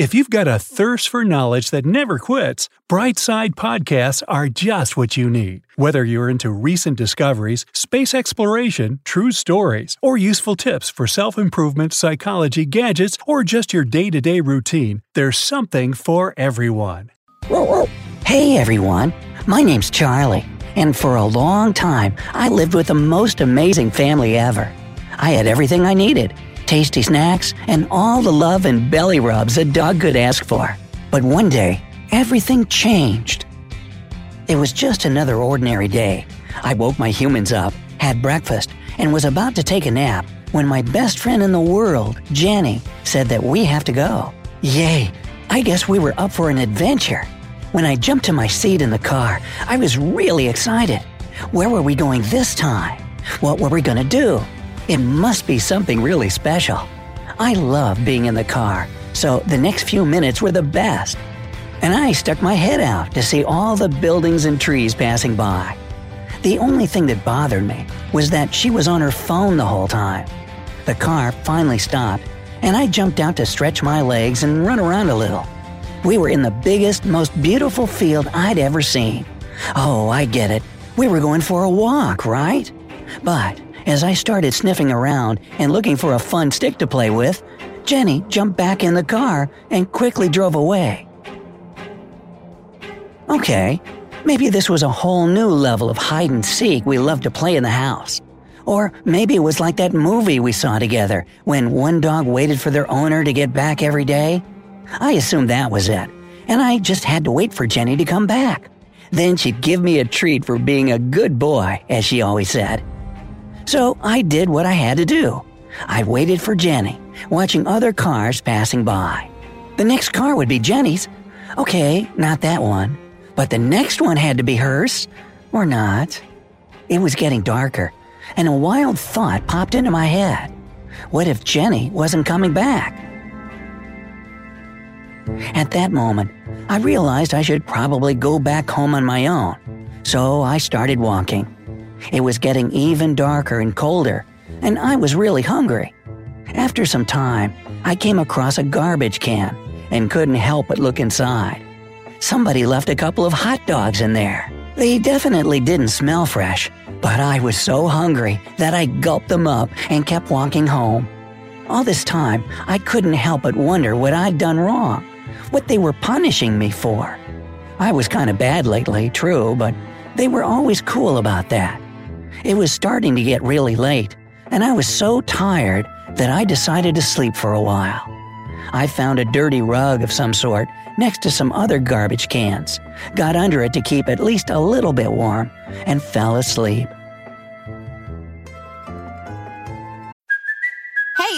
If you've got a thirst for knowledge that never quits, Brightside Podcasts are just what you need. Whether you're into recent discoveries, space exploration, true stories, or useful tips for self improvement, psychology, gadgets, or just your day to day routine, there's something for everyone. Hey everyone, my name's Charlie, and for a long time I lived with the most amazing family ever. I had everything I needed tasty snacks, and all the love and belly rubs a dog could ask for. But one day, everything changed. It was just another ordinary day. I woke my humans up, had breakfast, and was about to take a nap when my best friend in the world, Jenny, said that we have to go. Yay! I guess we were up for an adventure. When I jumped to my seat in the car, I was really excited. Where were we going this time? What were we gonna do? It must be something really special. I love being in the car, so the next few minutes were the best. And I stuck my head out to see all the buildings and trees passing by. The only thing that bothered me was that she was on her phone the whole time. The car finally stopped, and I jumped out to stretch my legs and run around a little. We were in the biggest, most beautiful field I'd ever seen. Oh, I get it. We were going for a walk, right? But as I started sniffing around and looking for a fun stick to play with, Jenny jumped back in the car and quickly drove away. Okay, maybe this was a whole new level of hide and seek we loved to play in the house. Or maybe it was like that movie we saw together when one dog waited for their owner to get back every day. I assumed that was it, and I just had to wait for Jenny to come back. Then she'd give me a treat for being a good boy, as she always said. So I did what I had to do. I waited for Jenny, watching other cars passing by. The next car would be Jenny's. Okay, not that one. But the next one had to be hers. Or not. It was getting darker, and a wild thought popped into my head. What if Jenny wasn't coming back? At that moment, I realized I should probably go back home on my own. So I started walking. It was getting even darker and colder, and I was really hungry. After some time, I came across a garbage can and couldn't help but look inside. Somebody left a couple of hot dogs in there. They definitely didn't smell fresh, but I was so hungry that I gulped them up and kept walking home. All this time, I couldn't help but wonder what I'd done wrong, what they were punishing me for. I was kind of bad lately, true, but they were always cool about that. It was starting to get really late, and I was so tired that I decided to sleep for a while. I found a dirty rug of some sort next to some other garbage cans, got under it to keep at least a little bit warm, and fell asleep.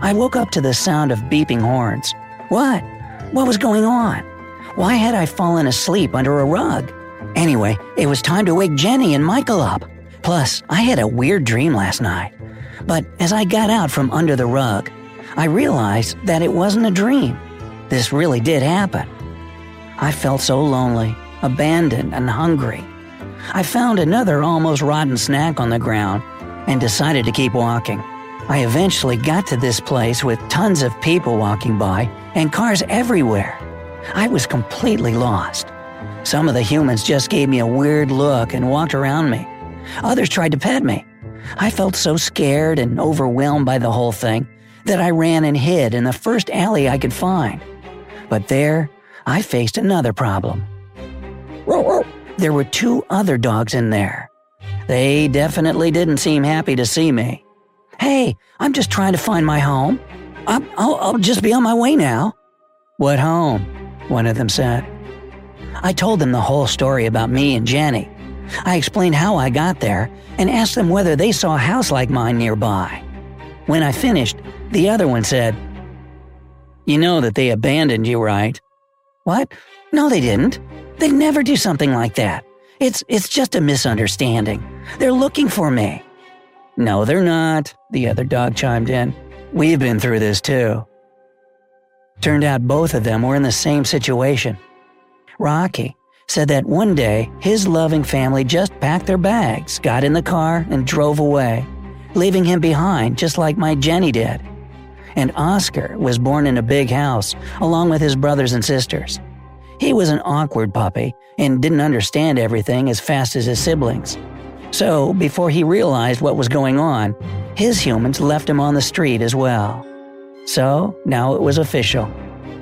I woke up to the sound of beeping horns. What? What was going on? Why had I fallen asleep under a rug? Anyway, it was time to wake Jenny and Michael up. Plus, I had a weird dream last night. But as I got out from under the rug, I realized that it wasn't a dream. This really did happen. I felt so lonely, abandoned, and hungry. I found another almost rotten snack on the ground and decided to keep walking. I eventually got to this place with tons of people walking by and cars everywhere. I was completely lost. Some of the humans just gave me a weird look and walked around me. Others tried to pet me. I felt so scared and overwhelmed by the whole thing that I ran and hid in the first alley I could find. But there, I faced another problem. There were two other dogs in there. They definitely didn't seem happy to see me. Hey, I'm just trying to find my home. I'll, I'll, I'll just be on my way now. What home? One of them said. I told them the whole story about me and Jenny. I explained how I got there and asked them whether they saw a house like mine nearby. When I finished, the other one said, You know that they abandoned you, right? What? No, they didn't. They'd never do something like that. It's, it's just a misunderstanding. They're looking for me. No, they're not, the other dog chimed in. We've been through this too. Turned out both of them were in the same situation. Rocky said that one day his loving family just packed their bags, got in the car, and drove away, leaving him behind just like my Jenny did. And Oscar was born in a big house along with his brothers and sisters. He was an awkward puppy and didn't understand everything as fast as his siblings. So, before he realized what was going on, his humans left him on the street as well. So, now it was official.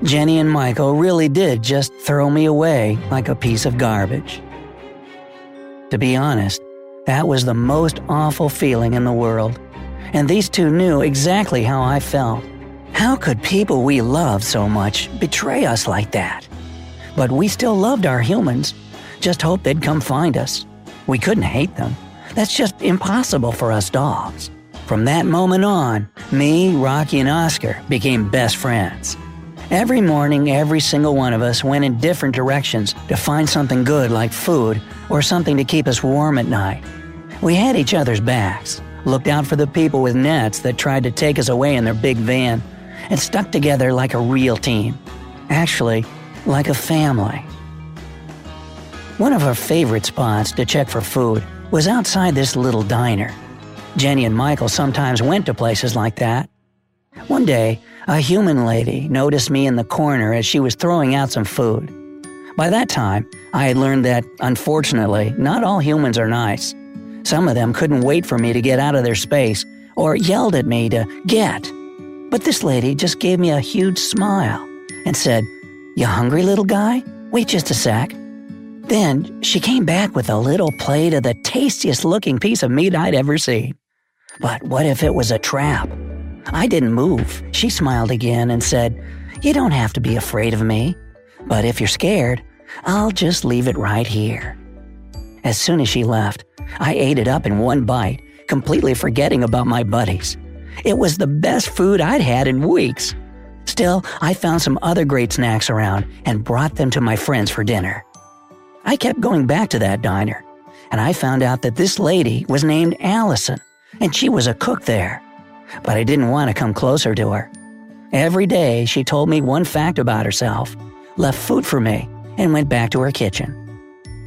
Jenny and Michael really did just throw me away like a piece of garbage. To be honest, that was the most awful feeling in the world. And these two knew exactly how I felt. How could people we loved so much betray us like that? But we still loved our humans, just hoped they'd come find us. We couldn't hate them. That's just impossible for us dogs. From that moment on, me, Rocky, and Oscar became best friends. Every morning, every single one of us went in different directions to find something good like food or something to keep us warm at night. We had each other's backs, looked out for the people with nets that tried to take us away in their big van, and stuck together like a real team. Actually, like a family. One of our favorite spots to check for food was outside this little diner. Jenny and Michael sometimes went to places like that. One day, a human lady noticed me in the corner as she was throwing out some food. By that time, I had learned that, unfortunately, not all humans are nice. Some of them couldn't wait for me to get out of their space or yelled at me to get. But this lady just gave me a huge smile and said, you hungry, little guy? Wait just a sec. Then she came back with a little plate of the tastiest looking piece of meat I'd ever seen. But what if it was a trap? I didn't move. She smiled again and said, You don't have to be afraid of me. But if you're scared, I'll just leave it right here. As soon as she left, I ate it up in one bite, completely forgetting about my buddies. It was the best food I'd had in weeks. Still, I found some other great snacks around and brought them to my friends for dinner. I kept going back to that diner, and I found out that this lady was named Allison, and she was a cook there. But I didn't want to come closer to her. Every day, she told me one fact about herself, left food for me, and went back to her kitchen.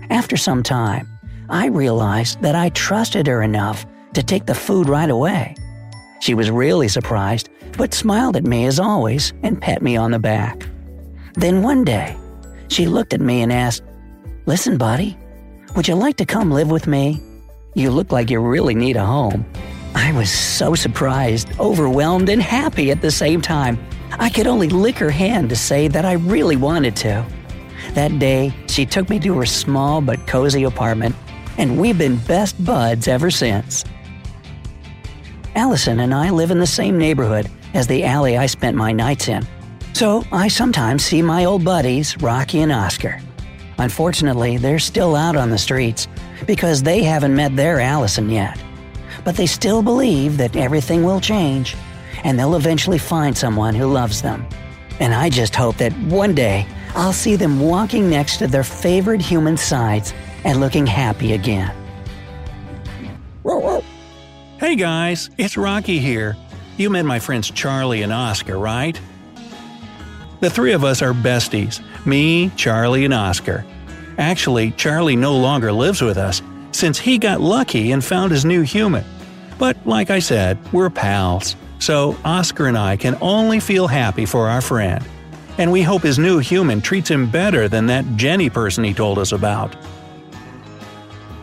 After some time, I realized that I trusted her enough to take the food right away. She was really surprised but smiled at me as always and pat me on the back. Then one day, she looked at me and asked, Listen, buddy, would you like to come live with me? You look like you really need a home. I was so surprised, overwhelmed, and happy at the same time. I could only lick her hand to say that I really wanted to. That day, she took me to her small but cozy apartment, and we've been best buds ever since. Allison and I live in the same neighborhood, as the alley I spent my nights in. So I sometimes see my old buddies, Rocky and Oscar. Unfortunately, they're still out on the streets because they haven't met their Allison yet. But they still believe that everything will change and they'll eventually find someone who loves them. And I just hope that one day I'll see them walking next to their favorite human sides and looking happy again. Hey guys, it's Rocky here. You met my friends Charlie and Oscar, right? The three of us are besties me, Charlie, and Oscar. Actually, Charlie no longer lives with us, since he got lucky and found his new human. But like I said, we're pals, so Oscar and I can only feel happy for our friend. And we hope his new human treats him better than that Jenny person he told us about.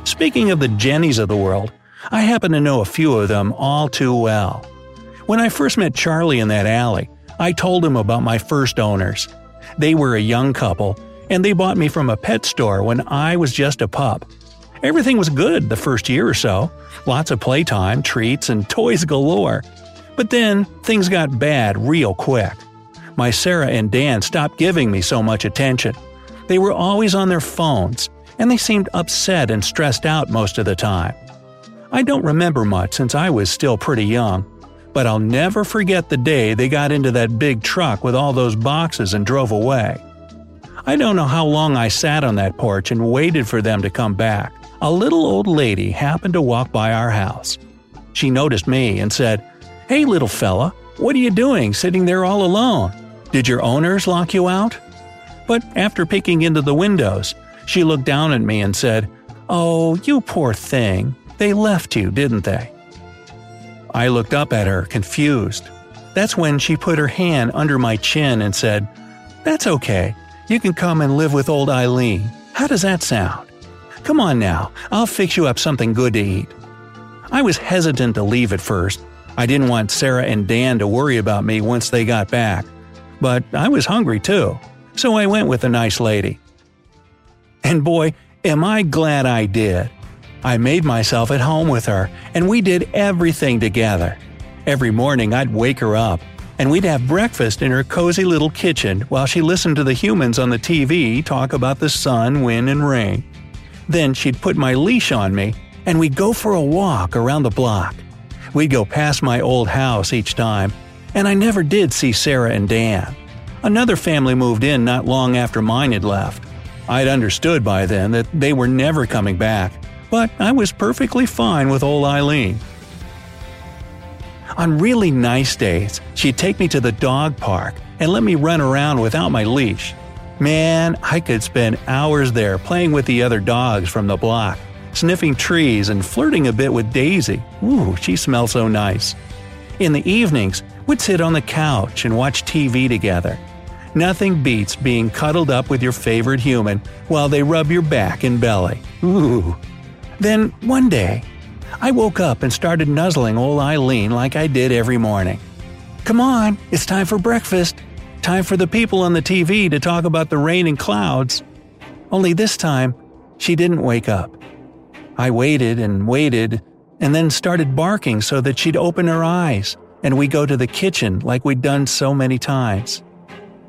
Speaking of the Jennies of the world, I happen to know a few of them all too well. When I first met Charlie in that alley, I told him about my first owners. They were a young couple, and they bought me from a pet store when I was just a pup. Everything was good the first year or so lots of playtime, treats, and toys galore. But then things got bad real quick. My Sarah and Dan stopped giving me so much attention. They were always on their phones, and they seemed upset and stressed out most of the time. I don't remember much since I was still pretty young, but I'll never forget the day they got into that big truck with all those boxes and drove away. I don't know how long I sat on that porch and waited for them to come back. A little old lady happened to walk by our house. She noticed me and said, Hey, little fella, what are you doing sitting there all alone? Did your owners lock you out? But after peeking into the windows, she looked down at me and said, Oh, you poor thing. They left you, didn't they? I looked up at her, confused. That's when she put her hand under my chin and said, That's okay. You can come and live with old Eileen. How does that sound? Come on now, I'll fix you up something good to eat. I was hesitant to leave at first. I didn't want Sarah and Dan to worry about me once they got back. But I was hungry too, so I went with the nice lady. And boy, am I glad I did. I made myself at home with her, and we did everything together. Every morning I'd wake her up, and we'd have breakfast in her cozy little kitchen while she listened to the humans on the TV talk about the sun, wind, and rain. Then she'd put my leash on me, and we'd go for a walk around the block. We'd go past my old house each time, and I never did see Sarah and Dan. Another family moved in not long after mine had left. I'd understood by then that they were never coming back, but I was perfectly fine with old Eileen. On really nice days, she'd take me to the dog park and let me run around without my leash. Man, I could spend hours there playing with the other dogs from the block, sniffing trees and flirting a bit with Daisy. Ooh, she smells so nice. In the evenings, we'd sit on the couch and watch TV together. Nothing beats being cuddled up with your favorite human while they rub your back and belly. Ooh. Then, one day, I woke up and started nuzzling old Eileen like I did every morning. Come on, it's time for breakfast, Time for the people on the TV to talk about the rain and clouds. Only this time, she didn't wake up. I waited and waited, and then started barking so that she'd open her eyes, and we go to the kitchen like we'd done so many times.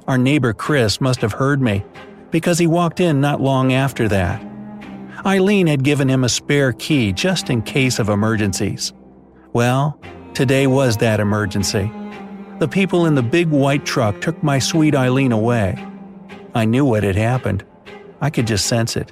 Our neighbor Chris must have heard me, because he walked in not long after that. Eileen had given him a spare key just in case of emergencies. Well, today was that emergency. The people in the big white truck took my sweet Eileen away. I knew what had happened. I could just sense it.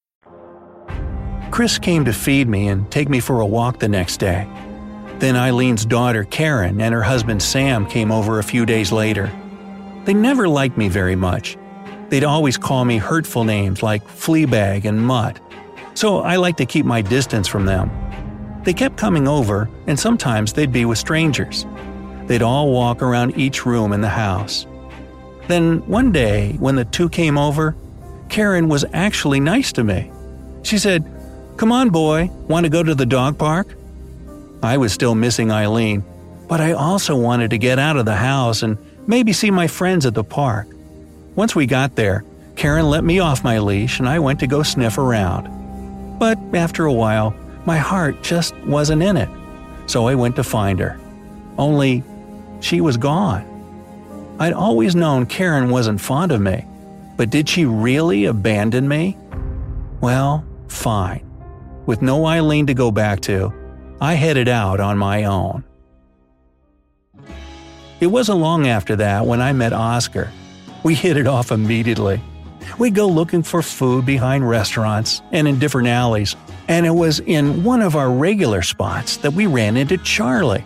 Chris came to feed me and take me for a walk the next day. Then Eileen's daughter Karen and her husband Sam came over a few days later. They never liked me very much. They'd always call me hurtful names like Fleabag and Mutt, so I like to keep my distance from them. They kept coming over, and sometimes they'd be with strangers. They'd all walk around each room in the house. Then one day, when the two came over, Karen was actually nice to me. She said, Come on, boy, want to go to the dog park? I was still missing Eileen, but I also wanted to get out of the house and maybe see my friends at the park. Once we got there, Karen let me off my leash and I went to go sniff around. But after a while, my heart just wasn't in it, so I went to find her. Only, she was gone. I'd always known Karen wasn't fond of me, but did she really abandon me? Well, fine. With no Eileen to go back to, I headed out on my own. It wasn't long after that when I met Oscar. We hit it off immediately. We'd go looking for food behind restaurants and in different alleys, and it was in one of our regular spots that we ran into Charlie.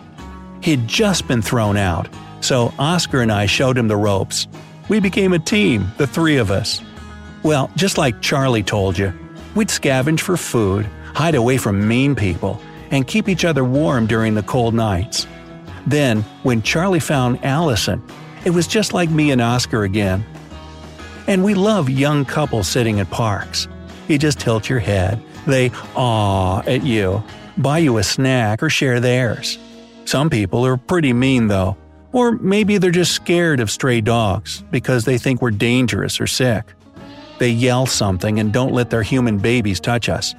He'd just been thrown out, so Oscar and I showed him the ropes. We became a team, the three of us. Well, just like Charlie told you, we'd scavenge for food, hide away from mean people, and keep each other warm during the cold nights. Then, when Charlie found Allison, it was just like me and Oscar again. And we love young couples sitting at parks. You just tilt your head, they aw at you, buy you a snack, or share theirs. Some people are pretty mean though, or maybe they're just scared of stray dogs because they think we're dangerous or sick. They yell something and don't let their human babies touch us.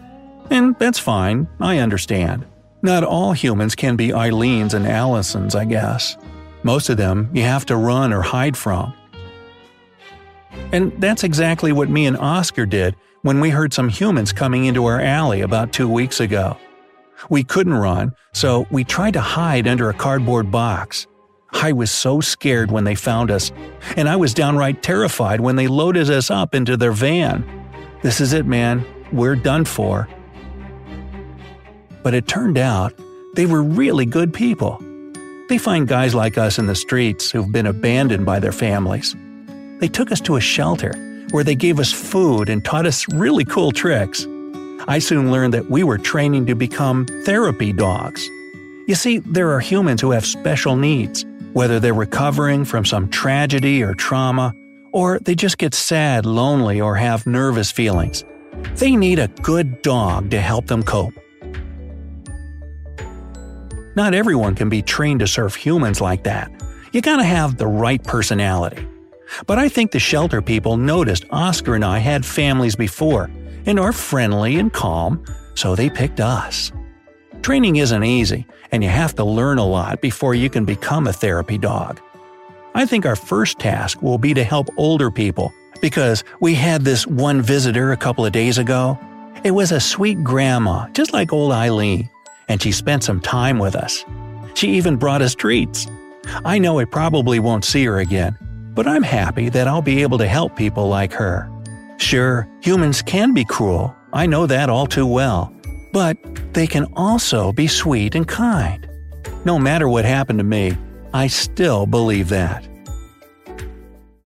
And that's fine, I understand. Not all humans can be Eileens and Allisons, I guess. Most of them you have to run or hide from. And that's exactly what me and Oscar did when we heard some humans coming into our alley about two weeks ago. We couldn't run, so we tried to hide under a cardboard box. I was so scared when they found us, and I was downright terrified when they loaded us up into their van. This is it, man. We're done for. But it turned out they were really good people. They find guys like us in the streets who've been abandoned by their families. They took us to a shelter where they gave us food and taught us really cool tricks. I soon learned that we were training to become therapy dogs. You see, there are humans who have special needs, whether they're recovering from some tragedy or trauma, or they just get sad, lonely, or have nervous feelings. They need a good dog to help them cope. Not everyone can be trained to serve humans like that. You gotta have the right personality. But I think the shelter people noticed Oscar and I had families before and are friendly and calm, so they picked us. Training isn't easy, and you have to learn a lot before you can become a therapy dog. I think our first task will be to help older people, because we had this one visitor a couple of days ago. It was a sweet grandma, just like old Eileen, and she spent some time with us. She even brought us treats. I know I probably won't see her again, but I'm happy that I'll be able to help people like her. Sure, humans can be cruel, I know that all too well, but they can also be sweet and kind. No matter what happened to me, I still believe that.